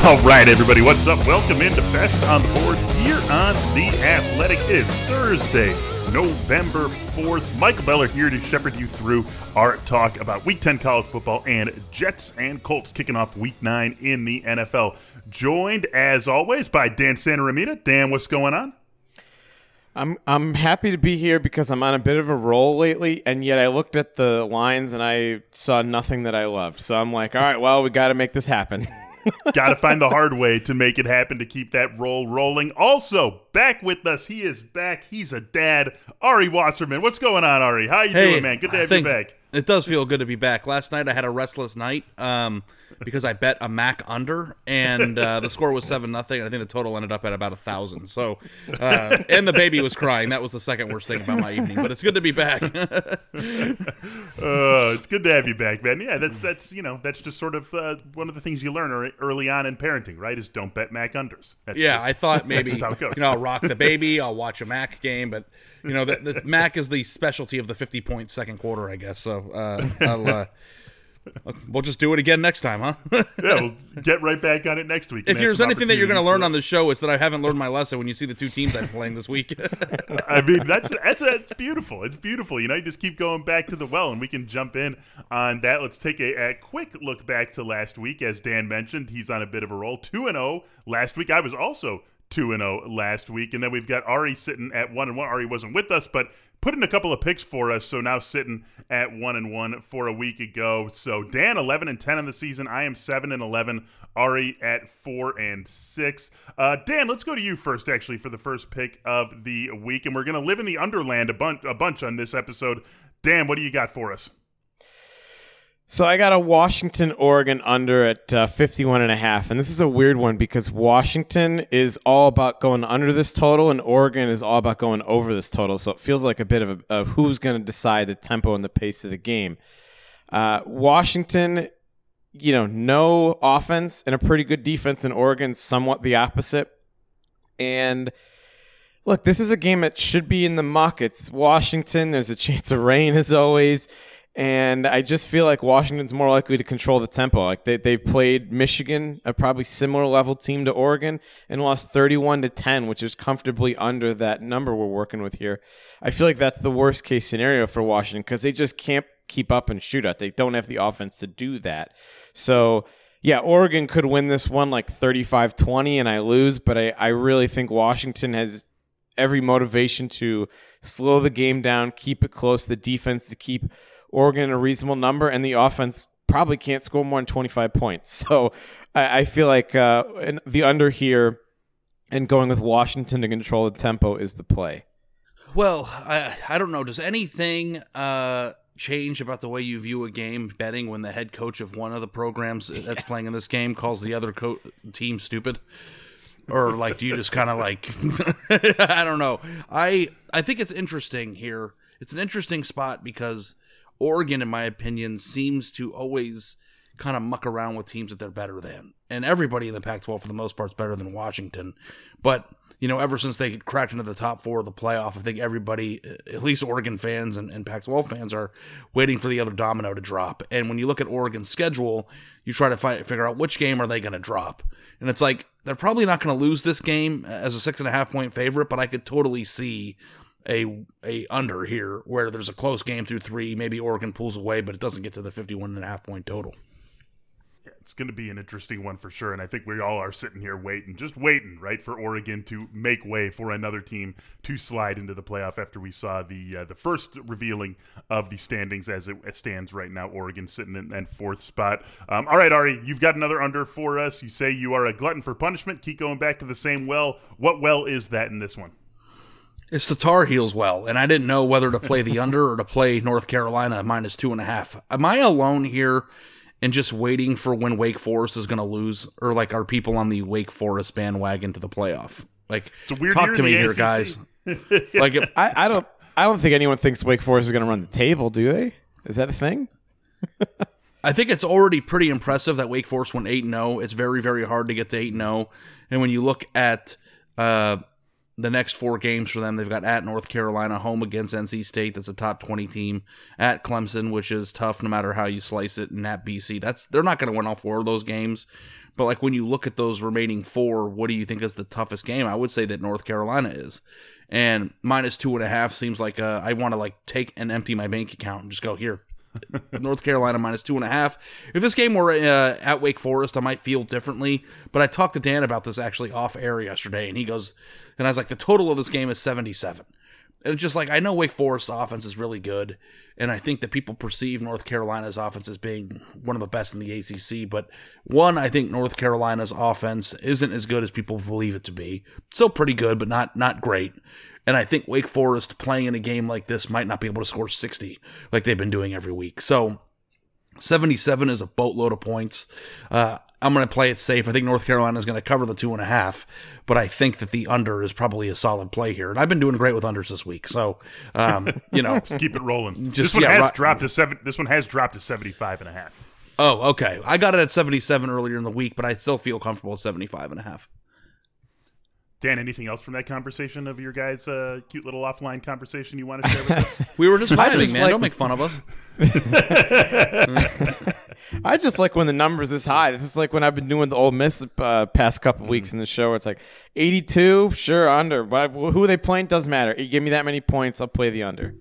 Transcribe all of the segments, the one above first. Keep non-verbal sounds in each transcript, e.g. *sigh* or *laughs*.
*laughs* All right, everybody, what's up? Welcome into Best on the Board here on The Athletic. It is Thursday, November 4th. Michael Beller here to shepherd you through our talk about Week 10 college football and Jets and Colts kicking off Week 9 in the NFL. Joined, as always, by Dan Santaromita. Dan, what's going on? I'm I'm happy to be here because I'm on a bit of a roll lately, and yet I looked at the lines and I saw nothing that I loved. So I'm like, all right, well, we got to make this happen. *laughs* *laughs* Got to find the hard way to make it happen to keep that roll rolling. Also, back with us, he is back. He's a dad, Ari Wasserman. What's going on, Ari? How you hey, doing, man? Good to I have you think back. It does feel good to be back. Last night I had a restless night um, because I bet a Mac under, and uh, the score was seven nothing. I think the total ended up at about a thousand. So, uh, and the baby was crying. That was the second worst thing about my evening. But it's good to be back. *laughs* uh, it's good to have you back, man. Yeah, that's that's you know that's just sort of uh, one of the things you learn early on in parenting, right? Is don't bet Mac unders. That's yeah, just, I thought *laughs* maybe you how it goes. know I'll rock the baby. I'll watch a Mac game, but you know the, the Mac is the specialty of the fifty point second quarter, I guess. So uh, I'll. Uh, We'll just do it again next time, huh? *laughs* yeah, we'll get right back on it next week. if there's anything that you're going to learn on the show, it's that I haven't learned my lesson when you see the two teams I'm playing this week. *laughs* I mean, that's that's that's beautiful. It's beautiful. You know, you just keep going back to the well, and we can jump in on that. Let's take a, a quick look back to last week. As Dan mentioned, he's on a bit of a roll. Two and zero last week. I was also two and zero last week, and then we've got Ari sitting at one and one. Ari wasn't with us, but put in a couple of picks for us. So now sitting at one and one for a week ago. So Dan eleven and ten on the season. I am seven and eleven. Ari at four and six. Uh, Dan, let's go to you first, actually, for the first pick of the week, and we're to live in the Underland a bunch, a bunch on this episode. Dan, what do you got for us? So I got a Washington Oregon under at uh, 51 and a half. And this is a weird one because Washington is all about going under this total and Oregon is all about going over this total. So it feels like a bit of, a, of who's going to decide the tempo and the pace of the game. Uh, Washington, you know, no offense and a pretty good defense in Oregon, somewhat the opposite. And look, this is a game that should be in the muck. It's Washington. There's a *laughs* chance of rain as always. And I just feel like Washington's more likely to control the tempo. Like they, they played Michigan, a probably similar level team to Oregon, and lost 31 to 10, which is comfortably under that number we're working with here. I feel like that's the worst case scenario for Washington because they just can't keep up and shoot out. They don't have the offense to do that. So, yeah, Oregon could win this one like 35 20 and I lose, but I, I really think Washington has every motivation to slow the game down, keep it close, the defense to keep Oregon a reasonable number, and the offense probably can't score more than 25 points. *laughs* So I, I feel like uh, the under here and going with Washington to control the tempo is the play. Well, I I don't know. Does anything uh, change about the way you view a game betting when the head coach of one of the programs *laughs* that's playing in this game calls the other co- team stupid? Or like, do you just kind of like, *laughs* I don't know. I I think it's interesting here. It's an interesting spot because Oregon, in my opinion, seems to always kind of muck around with teams that they're better than. And everybody in the Pac 12, for the most part, is better than Washington. But, you know, ever since they cracked into the top four of the playoff, I think everybody, at least Oregon fans and, and Pac 12 fans, are waiting for the other domino to drop. And when you look at Oregon's schedule, you try to find, figure out which game are they going to drop. And it's like, they're probably not going to lose this game uh, as a six and a half point favorite, but I could totally see a a under here where there's a close game through three. Maybe Oregon pulls away, but it doesn't get to the 51 and a half point total. Yeah, It's going to be an interesting one for sure. And I think we all are sitting here waiting, just waiting, right, for Oregon to make way for another team to slide into the playoff after we saw the uh, the first revealing of the standings as it stands right now. Oregon sitting in, in fourth spot. Um, all right, Ari, you've got another under for us. You say you are a glutton for punishment. Keep going back to the same well. What well is that in this one? It's the Tar Heels well, and I didn't know whether to play the under or to play North Carolina minus two and a half. Am I alone here and just waiting for when Wake Forest is going to lose, or like are people on the Wake Forest bandwagon to the playoff? Like, talk to me here, ACC. guys. *laughs* like, if, I, I don't, I don't think anyone thinks Wake Forest is going to run the table, do they? Is that a thing? *laughs* I think it's already pretty impressive that Wake Forest went eight and zero. Oh. It's very, very hard to get to eight and zero, oh. and when you look at uh, the next four games for them. They've got at North Carolina, home against NC State, that's a top 20 team, at Clemson, which is tough no matter how you slice it, and at BC. That's they're not going to win all four of those games. But like when you look at those remaining four, what do you think is the toughest game? I would say that North Carolina is. And minus two and a half seems like uh, I want to like take and empty my bank account and just go here. *laughs* North Carolina minus two and a half. If this game were uh, at Wake Forest, I might feel differently. But I talked to Dan about this actually off air yesterday, and he goes, and I was like, the total of this game is 77. And it's just like, I know Wake Forest offense is really good. And I think that people perceive North Carolina's offense as being one of the best in the ACC. But one, I think North Carolina's offense isn't as good as people believe it to be. Still pretty good, but not not great. And I think Wake Forest playing in a game like this might not be able to score 60 like they've been doing every week. So 77 is a boatload of points. Uh, I'm going to play it safe. I think North Carolina is going to cover the two and a half, but I think that the under is probably a solid play here. And I've been doing great with unders this week, so um, *laughs* you know, just keep it rolling. Just, this one yeah, has right. dropped to seven. This one has dropped to 75 and a half. Oh, okay. I got it at 77 earlier in the week, but I still feel comfortable at 75 and a half. Dan, anything else from that conversation of your guys' uh, cute little offline conversation you want to share with us? *laughs* we were just vibing, man. Like, Don't make fun of us. *laughs* I just like when the numbers is high. This is like when I've been doing the Ole Miss uh, past couple mm. weeks in the show. it's like 82, sure, under. But who are they playing doesn't matter. You give me that many points, I'll play the under.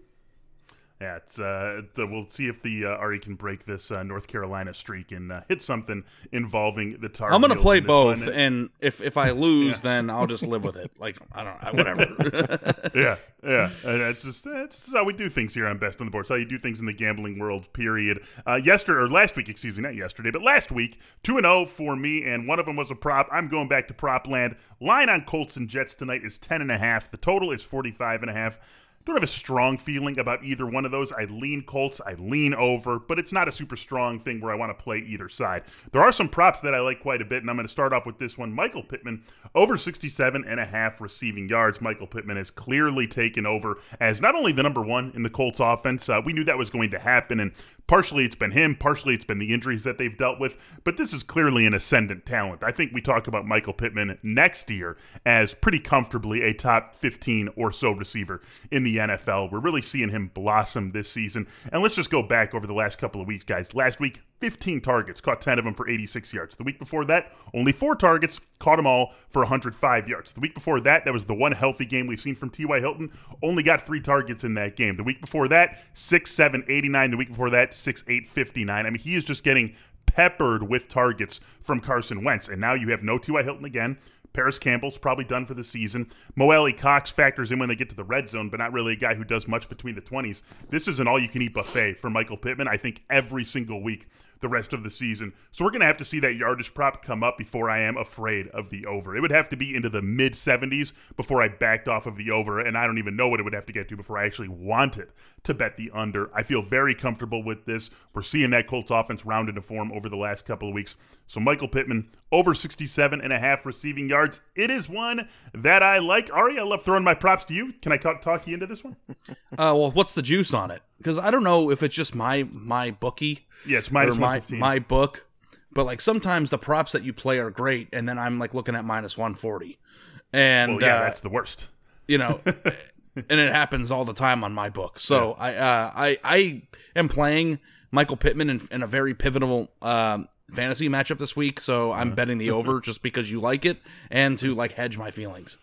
Yeah, it's, uh, it's, uh, we'll see if the uh, Ari can break this uh, North Carolina streak and uh, hit something involving the Tar. I'm going to play both, one. and if if I lose, yeah. then I'll just live with it. Like I don't, whatever. *laughs* yeah, yeah, it's just it's how we do things here on Best on the Board. It's how you do things in the gambling world. Period. Uh, yesterday or last week, excuse me, not yesterday, but last week, two and zero oh for me, and one of them was a prop. I'm going back to prop land. Line on Colts and Jets tonight is ten and a half. The total is forty five and a half don't have a strong feeling about either one of those. I lean Colts, I lean over, but it's not a super strong thing where I want to play either side. There are some props that I like quite a bit, and I'm going to start off with this one. Michael Pittman, over 67 and a half receiving yards. Michael Pittman has clearly taken over as not only the number one in the Colts offense, uh, we knew that was going to happen, and partially it's been him, partially it's been the injuries that they've dealt with, but this is clearly an ascendant talent. I think we talk about Michael Pittman next year as pretty comfortably a top 15 or so receiver in the NFL. We're really seeing him blossom this season. And let's just go back over the last couple of weeks, guys. Last week, 15 targets, caught 10 of them for 86 yards. The week before that, only four targets, caught them all for 105 yards. The week before that, that was the one healthy game we've seen from T.Y. Hilton, only got three targets in that game. The week before that, 6 7 89. The week before that, 6 8 59. I mean, he is just getting peppered with targets from Carson Wentz. And now you have no T.Y. Hilton again. Parris Campbell's probably done for the season. Mo Alie-Cox factors in when they get to the red zone, but not really a guy who does much between the 20s. This is an all you can eat buffet for Michael Pittman, I think, every single week the rest of the season. So we're going to have to see that yardage prop come up before I am afraid of the over. It would have to be into the mid 70s before I backed off of the over, and I don't even know what it would have to get to before I actually wanted to bet the under. I feel very comfortable with this. We're seeing that Colts offense round into form over the last couple of weeks. So Michael Pittman over 67 and a half receiving yards. It is one that I like. Ari, I love throwing my props to you. Can I talk, talk you into this one? uh, well, what's the juice on it? Because I don't know if it's just my my bookie. Yeah, it's minus my my book. But like sometimes the props that you play are great, and then I'm like looking at minus 140. And well, yeah, uh, that's the worst. You know, *laughs* and it happens all the time on my book. So yeah. I uh, I I am playing Michael Pittman in, in a very pivotal um, fantasy matchup this week. So I'm uh-huh. betting the over *laughs* just because you like it and to like hedge my feelings.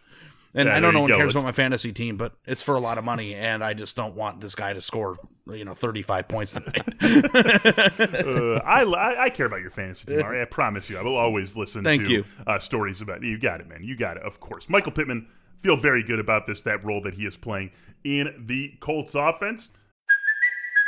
And Yeah, I know no one go. cares It's- about my fantasy team, but it's for a lot of money, and I just don't want this guy to score, you know, 35 points tonight. *laughs* Uh, I, I I care about your fantasy team. Ari. I promise you, I will always listen Thank to you. Uh, stories about you. Got it, man. You got it. Of course, Michael Pittman feel very good about this that role that he is playing in the Colts offense.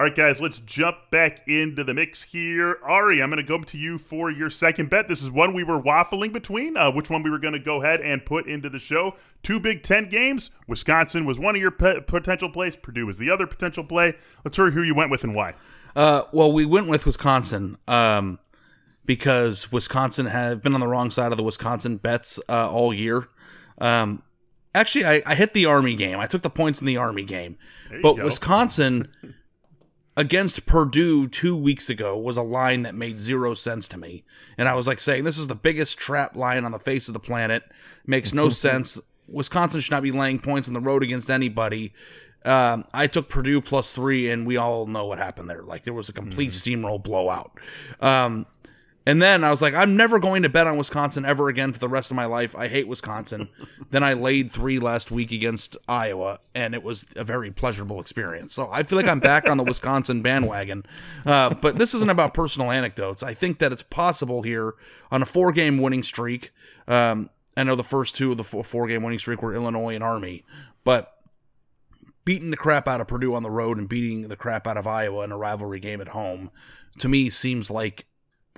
All right, guys, let's jump back into the mix here. Ari, I'm going to go to you for your second bet. This is one we were waffling between, uh, which one we were going to go ahead and put into the show. Two Big Ten games. Wisconsin was one of your pe- potential plays. Purdue was the other potential play. Let's hear who you went with and why. Uh, well, we went with Wisconsin um, because Wisconsin have been on the wrong side of the Wisconsin bets uh, all year. Um, actually, I, I hit the Army game. I took the points in the Army game, but go. Wisconsin against Purdue two weeks ago was a line that made zero sense to me, and I was like saying, "This is the biggest trap line on the face of the planet. Makes no *laughs* sense. Wisconsin should not be laying points on the road against anybody." Um, I took Purdue plus three, and we all know what happened there. Like there was a complete steamroll blowout. Um, and then I was like, I'm never going to bet on Wisconsin ever again for the rest of my life. I hate Wisconsin. *laughs* then I laid three last week against Iowa, and it was a very pleasurable experience. So I feel like I'm back on the *laughs* Wisconsin bandwagon. Uh, but this isn't about personal anecdotes. I think that it's possible here on a four game winning streak. Um, I know the first two of the four game winning streak were Illinois and Army, but beating the crap out of Purdue on the road and beating the crap out of Iowa in a rivalry game at home to me seems like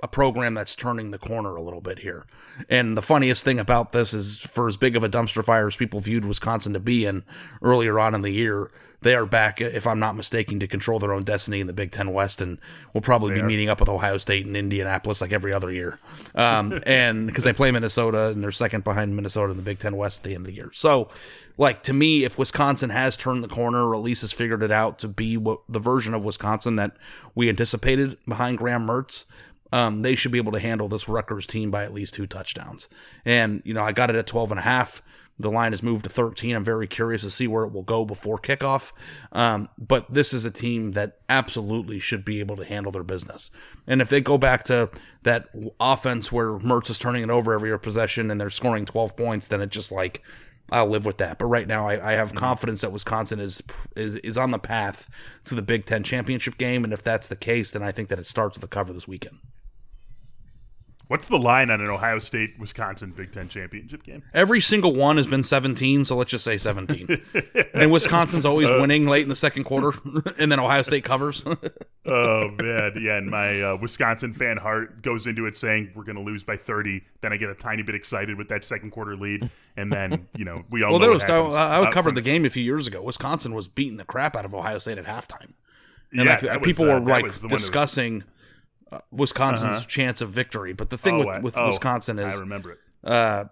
a program that's turning the corner a little bit here. And the funniest thing about this is for as big of a dumpster fire as people viewed Wisconsin to be in earlier on in the year, they are back, if I'm not mistaken, to control their own destiny in the Big Ten West, and will probably be are. meeting up with Ohio State and Indianapolis like every other year. Um, *laughs* and because they play Minnesota and they're second behind Minnesota in the Big Ten West at the end of the year. So, like to me, if Wisconsin has turned the corner or at least has figured it out to be what the version of Wisconsin that we anticipated behind Graham Mertz, um, they should be able to handle this Rutgers team by at least two touchdowns. And, you know, I got it at 12 and a half. The line has moved to 13. I'm very curious to see where it will go before kickoff. Um, but this is a team that absolutely should be able to handle their business. And if they go back to that offense where Mertz is turning it over every possession and they're scoring 12 points, then it just like, I'll live with that. But right now, I, I have confidence that Wisconsin is, is is on the path to the Big Ten championship game. And if that's the case, then I think that it starts with a cover this weekend. What's the line on an Ohio State Wisconsin Big Ten championship game? Every single one has been 17, so let's just say 17. *laughs* and Wisconsin's always winning late in the second quarter, *laughs* and then Ohio State covers. *laughs* oh man, yeah. And my uh, Wisconsin fan heart goes into it saying we're going to lose by 30. Then I get a tiny bit excited with that second quarter lead, and then you know we all well, there was I. I Uh, covered the game a few years ago. Wisconsin was beating the crap out of Ohio State at halftime, and Yeah, like, was, people uh, were like was the one that was- discussing Wisconsin's chance of victory. But the thing Oh, with, with oh, Wisconsin is I remember it. uh,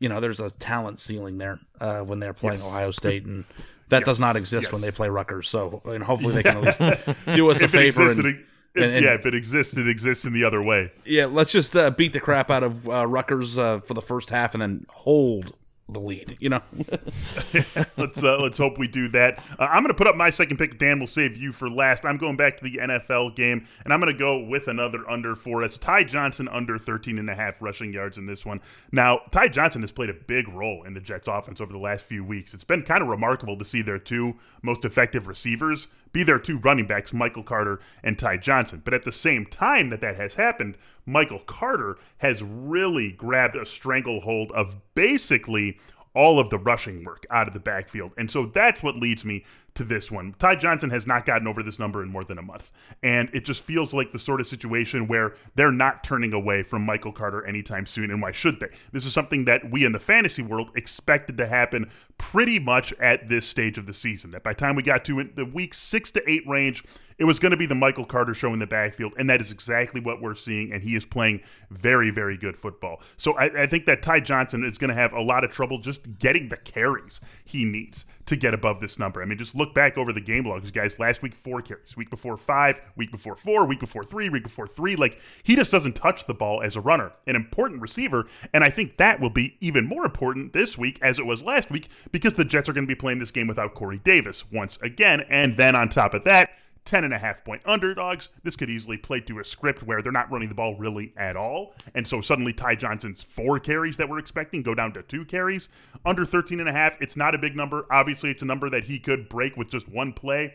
you know, there's a talent ceiling there uh, when they're playing Yes. Ohio State, and that does not exist when they play Rutgers. So, and hopefully, they can at least *laughs* do us a favor. existed, And, it- if- and- and- yeah, if it exists, it exists in the other way. yeah, let's just uh, beat the crap out of uh, Rutgers uh, for the first half, and then hold the lead. You know, *laughs* let's uh, let's hope we do that. Uh, I'm going to put up my second pick. Dan will save you for last. I'm going back to the NFL game, and I'm going to go with another under for us. Ty Johnson under 13 and a half rushing yards in this one. Now, Ty Johnson has played a big role in the Jets offense over the last few weeks. It's been kind of remarkable to see their two most effective receivers be their two running backs, Michael Carter and Ty Johnson. But at the same time that that has happened, Michael Carter has really grabbed a stranglehold of basically all of the rushing work out of the backfield. And so that's what leads me to this one. Ty Johnson has not gotten over this number in more than a month. And it just feels like the sort of situation where they're not turning away from Michael Carter anytime soon. And why should they? This is something that we in the fantasy world expected to happen pretty much at this stage of the season. That by the time we got to the week six to eight range, it was going to be the Michael Carter show in the backfield, and that is exactly what we're seeing. And he is playing very, very good football. So I, I think that Ty Johnson is going to have a lot of trouble just getting the carries he needs to get above this number. I mean, just look back over the game logs, guys. Last week, four carries. Week before, five. Week before, four. Week before, three. Week before, three. Like, he just doesn't touch the ball as a runner, an important receiver. And I think that will be even more important this week as it was last week because the Jets are going to be playing this game without Corey Davis once again. And then on top of that, 10 and a half point underdogs. This could easily play to a script where they're not running the ball really at all. And so suddenly Ty Johnson's four carries that we're expecting go down to two carries. Under 13 and a half, it's not a big number. Obviously, it's a number that he could break with just one play.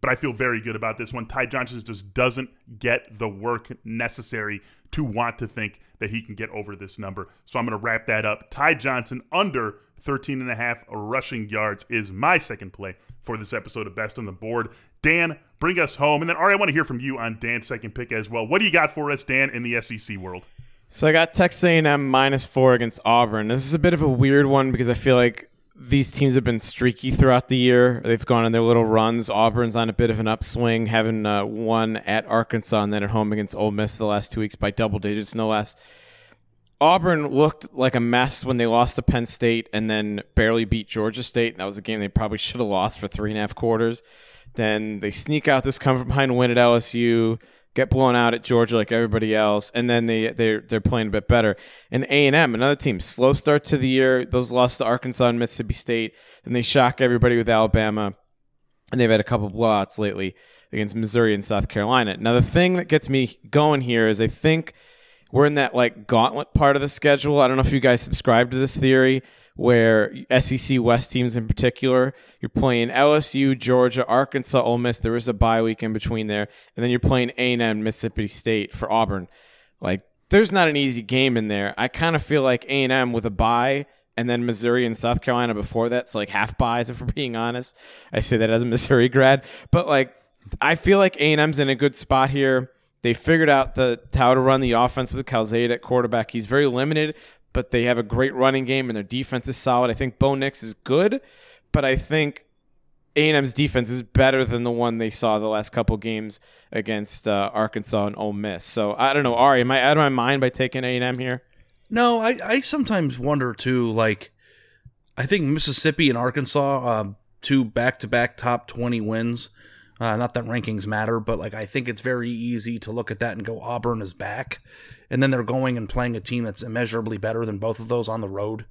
But I feel very good about this one. Ty Johnson just doesn't get the work necessary to want to think that he can get over this number. So I'm going to wrap that up. Ty Johnson under 13 and a half rushing yards is my second play for this episode of Best on the Board. Dan, bring us home. And then, Ari, I want to hear from you on Dan's second pick as well. What do you got for us, Dan, in the SEC world? So I got Texas A&M minus four against Auburn. This is a bit of a weird one because I feel like these teams have been streaky throughout the year. They've gone on their little runs. Auburn's on a bit of an upswing, having uh, won at Arkansas and then at home against Ole Miss the last two weeks by double digits, no less. Auburn looked like a mess when they lost to Penn State and then barely beat Georgia State. That was a game they probably should have lost for three and a half quarters. Then they sneak out this come from behind win at LSU, get blown out at Georgia like everybody else, and then they they're they're playing a bit better. And A and M, another team, slow start to the year. Those lost to Arkansas and Mississippi State. and they shock everybody with Alabama, and they've had a couple blowouts lately against Missouri and South Carolina. Now the thing that gets me going here is I think we're in that like gauntlet part of the schedule. I don't know if you guys subscribe to this theory where SEC West teams in particular, you're playing LSU, Georgia, Arkansas, Ole Miss. There is a bye week in between there, and then you're playing A&M, Mississippi State for Auburn. Like, there's not an easy game in there. I kind of feel like A&M with a bye and then Missouri and South Carolina before that, that's like half buys if we're being honest. I say that as a *laughs* Missouri grad, but like I feel like A&M's in a good spot here. They figured out the how to run the offense with Calzada at quarterback. He's very limited, but they have a great running game and their defense is solid. I think Bo Nix is good, but I think A&M's defense is better than the one they saw the last couple games against uh, Arkansas and Ole Miss. So I don't know, Ari, am I out of my mind by taking A&M here? No, I, I sometimes wonder too. Like, I think Mississippi and Arkansas, uh, two back to back top 20 wins. Uh, not that rankings matter, but like I think it's very easy to look at that and go Auburn is back, and then they're going and playing a team that's immeasurably better than both of those on the road,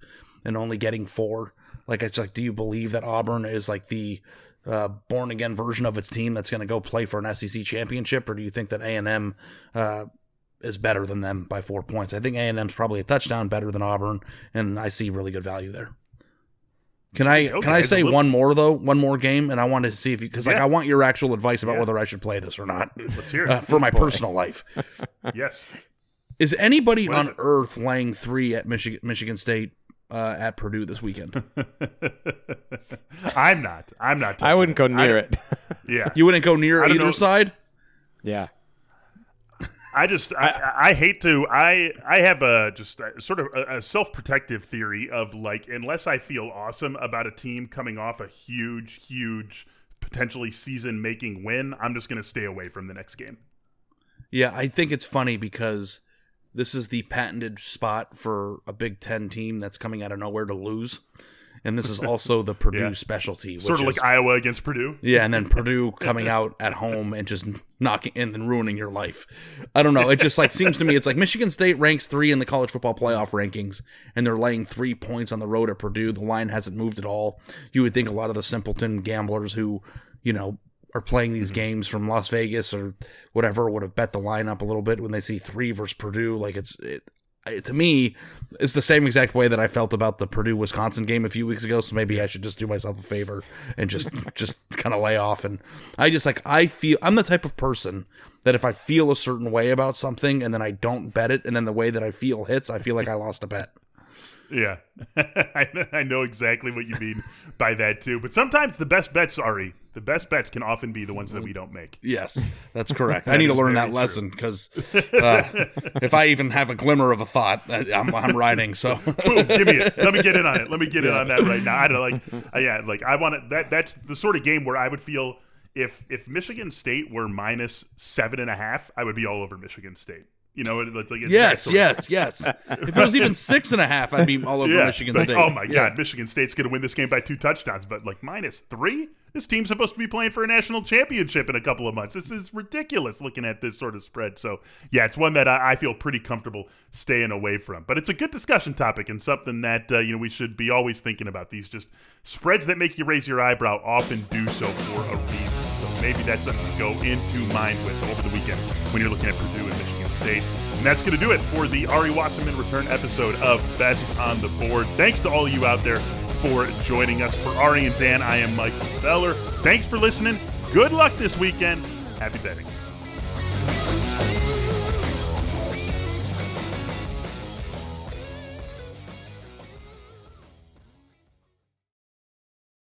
and only getting four. Like it's like, do you believe that Auburn is like the uh, born again version of its team that's going to go play for an SEC championship, or do you think that A and M uh, is better than them by four points? I think A and M's probably a touchdown better than Auburn, and I see really good value there. Can I Okay, can I say little- one more though? One more game, and I want to see if you because like I want your actual advice about Yeah. whether I should play this or not Let's hear it. uh, for my personal life. *laughs* yes. Is anybody What is on it? earth laying three at Michigan Michigan State uh, at Purdue this weekend? *laughs* I'm not. I'm not. I wouldn't go near don't- it. Yeah. You wouldn't go near either know. side. yeah. I just I, I hate to I I have a just a, sort of a, a self protective theory of like unless I feel awesome about a team coming off a huge huge potentially season making win, I'm just going to stay away from the next game. Yeah, I think it's funny because this is the patented spot for a Big Ten team that's coming out of nowhere to lose, and this is *laughs* also the Purdue Yeah. specialty, which Sort of is, like Iowa against Purdue. Yeah, and then Purdue *laughs* coming out at home and just knocking and then ruining your life. I don't know. It just like seems to me it's like Michigan State ranks three in the college football playoff rankings, and they're laying three points on the road at Purdue. The line hasn't moved at all. You would think a lot of the simpleton gamblers who, you know, are playing these mm-hmm. games from Las Vegas or whatever would have bet the line up a little bit when they see three versus Purdue. Like it's it, it, to me, it's the same exact way that I felt about the Purdue Wisconsin game a few weeks ago. So maybe I should just do myself a favor and just *laughs* just kind of lay off. And I just like I feel I'm the type of person that if I feel a certain way about something and then I don't bet it, and then the way that I feel hits, I feel like I lost a bet. Yeah, *laughs* I, I know exactly what you mean by that too. But sometimes the best bets, Ari, the best bets can often be the ones that we don't make. Yes, that's *laughs* correct. I need to learn that lesson because uh, if I even have a glimmer of a thought, I- I'm, I'm riding. So *laughs* Boom, give me it. Let me get in on it. Let me get in on that right now. I don't like, uh, yeah, like I want to. That that's the sort of game where I would feel if if Michigan State were minus seven and a half, I would be all over Michigan State. You know, it's like it's yes, yes, yes. If it was even *laughs* six and a half, I'd be all over Yeah, Michigan like, State. Oh my Yeah. God, Michigan State's going to win this game by two touchdowns, but like minus three. This team's supposed to be playing for a national championship in a couple of months. This is ridiculous looking at this sort of spread. So, yeah, it's one that I, I feel pretty comfortable staying away from. But it's a good discussion topic and something that uh, you know we should be always thinking about. These just spreads that make you raise your eyebrow often do so for a reason. So maybe that's something to go into mind with over the weekend when you're looking at Purdue and State. And that's going to do it for the Ari Wasserman return episode of Best on the Board. Thanks to all you out there for joining us. For Ari and Dan, I am Michael Beller. Thanks for listening. Good luck this weekend. Happy betting.